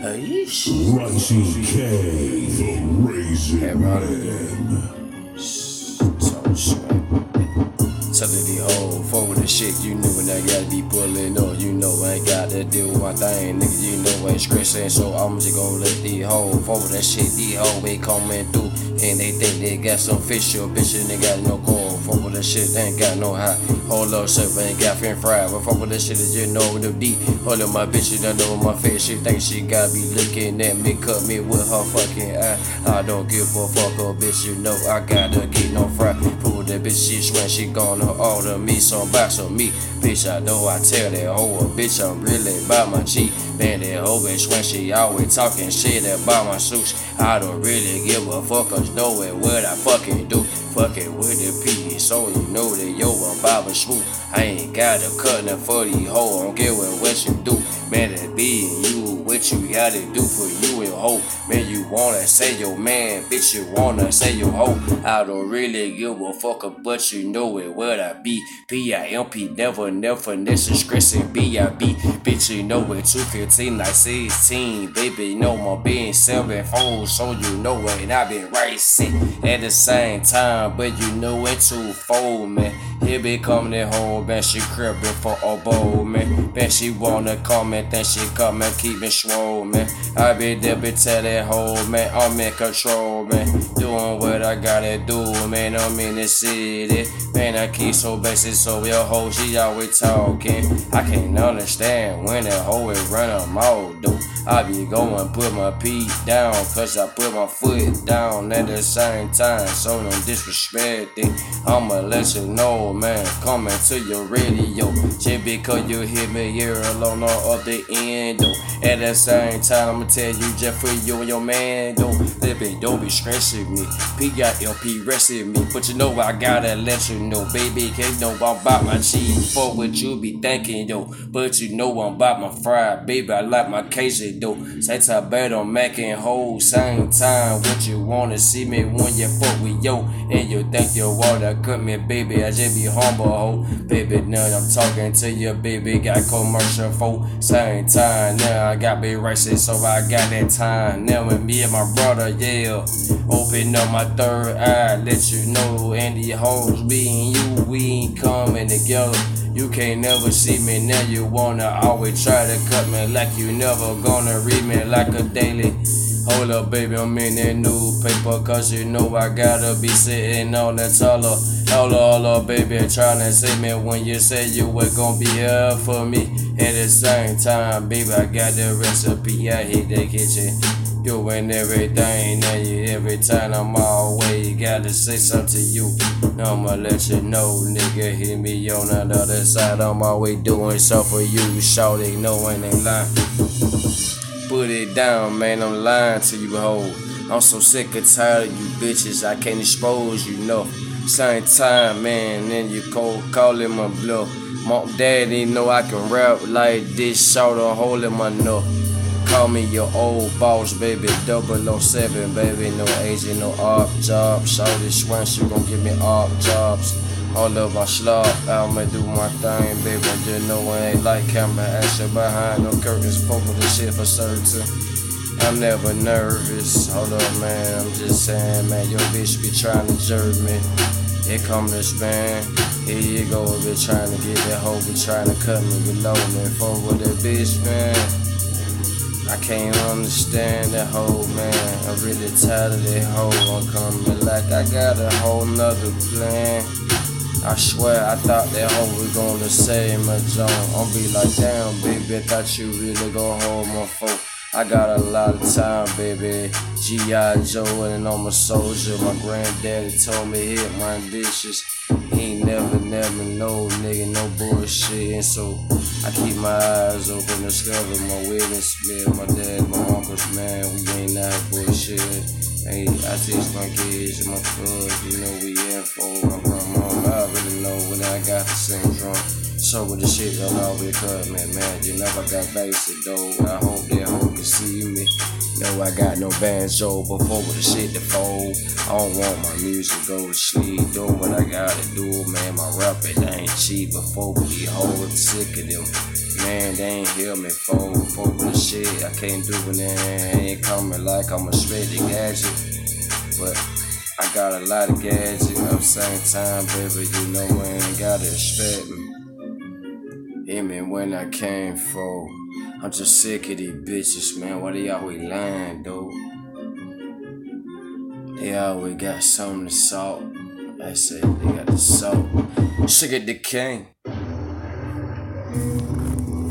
Rising K, the Raisin Hey, brother. Man. So. Telling the whole forward the shit, you know when I gotta be pulling up. You know I ain't got to do my thing, nigga. You know I ain't stressing, so I'm just gonna let the whole forward that shit. The whole way coming through, and they think they got some fish or bitch, and they got no call. Forward that shit, they ain't got no high. Hold up, shit, ain't got fin fried. But forward that shit, you know the deep. Hold up, my bitch, you don't know my face. She think she gotta be looking at me, cut me with her fucking eye. I don't give a fuck, oh bitch, you know I gotta get no fry. That bitch, she when she gonna order me some box of meat. Bitch, I know I tell that hoe, bitch, I'm really about my cheek. Hoe bitch, when she always talking shit about my suits. I don't really give a fuck, cause know it what I fucking do. Fucking with the P, so you know that yo, I'm Baba Swoop. I ain't got a cutting for these hoe, I don't care what, what you do. Man, that be you, what you gotta do for you and hoe. Man, you wanna say your man, bitch, you wanna say your hoe. I don't really give a fuck, but you know it what I be. B-I-M-P, never, never, this is stressing B-I-B. Bitch, you know it, 215, like 16. Baby, know my being seven fold, so you know it, and I been racing at the same time, but you know it too fold, man. Here be coming at home, man, she cribbing for a bowl, man. Bet she wanna come and then she come and keep me swole, man. I be there, be tell that hoe, man, I'm in control, man. Doing what I gotta do, man, I'm in the city. Man, I keep so basic, so your hoe, she always talking. I can't understand when that hoe is running mouth, dude. I be going, put my feet down, cause I put my foot down at the same time, so don't disrespect it. I'ma let you know, man, coming to your radio. Just because you hear me here alone on other end, though. At the same time, I'ma tell you just for you and your man, though. Living, be stressing me. P.I.L.P. resting me, but you know I gotta let you know, baby, can't know I'm about my cheese. For what you be thinking, yo. But you know I'm about my fry, baby, I like my Cajun, though. Say I bet on Mac and whole same time. What you wanna see me when you fuck with yo, and you think you wanna cut me, baby, I just be humble, ho. Baby, now I'm talking to you, baby, got commercial for same time. Now I got me racing, so I got that time. Now with me and my brother, yeah. Open up my third eye, let you know, and the hoes, we and you, we ain't coming together. You can't never see me now, you wanna always try to cut me like you never gonna read me like a daily. Hold up, baby, I'm in that new paper, cause you know I gotta be sitting on that taller. Hold up, hold up, baby, tryna see me when you say you were gonna be here for me. At the same time, baby, I got the recipe, I hit the kitchen. Doing everything, and you every time I'm all way, gotta say something to you. I'ma let you know, nigga, hit me on the other side. I'm always doing something for you, no one ain't lying. Put it down, man, I'm lying to you, hoe. I'm so sick and tired of you bitches, I can't expose you, no. Same time, man, then you cold calling my bluff. Mom, daddy know I can rap like this, shout a hole in my nut. Call me your old boss, baby. 007, baby. No agent, no op job. Shout this once, you gon' give me op jobs. All of my slop, I'ma do my thing, baby. Just know I ain't like camera action behind no curtains. Fuck the shit for certain. I'm never nervous. Hold up, man. I'm just saying, man. Your bitch be trying to jerk me. Here come this man. Here you go, be trying to get that hoe, be trying to cut me below me. Fuck with that bitch, man. I can't understand that hoe, man. I'm really tired of that hoe. I'm coming like I got a whole nother plan. I swear I thought that hoe was gonna save my joint. I'll be like, damn, baby, I thought you really gonna hold my phone. I got a lot of time, baby. G.I. Joe and I'm a soldier. My granddaddy told me hit my dishes. He ain't never, never know, nigga, no bullshit. And so I keep my eyes open, discover my witness. Yeah, my dad, my uncles, man, we ain't that bullshit. Hey, I teach my kids and my club, you know we in for my Know when I got the syndrome. So with the shit don't always cut me, man. You I got basic though. I hope that hoe can see me. No, I got no banjo before with the shit to fold. I don't want my music go to sleep. Do what I gotta do, man. My rap it ain't cheap but before we hold sick of them. Man, they ain't hear me for for the shit. I can't do it, ain't coming like I'm a shredded gadget. But got a lot of gadgets at the same time, baby. You know I ain't gotta expect me. Hear me when I came for. I'm just sick of these bitches, man. Why they always lying, though? They always got something to salt. I say they got the salt. Of the king.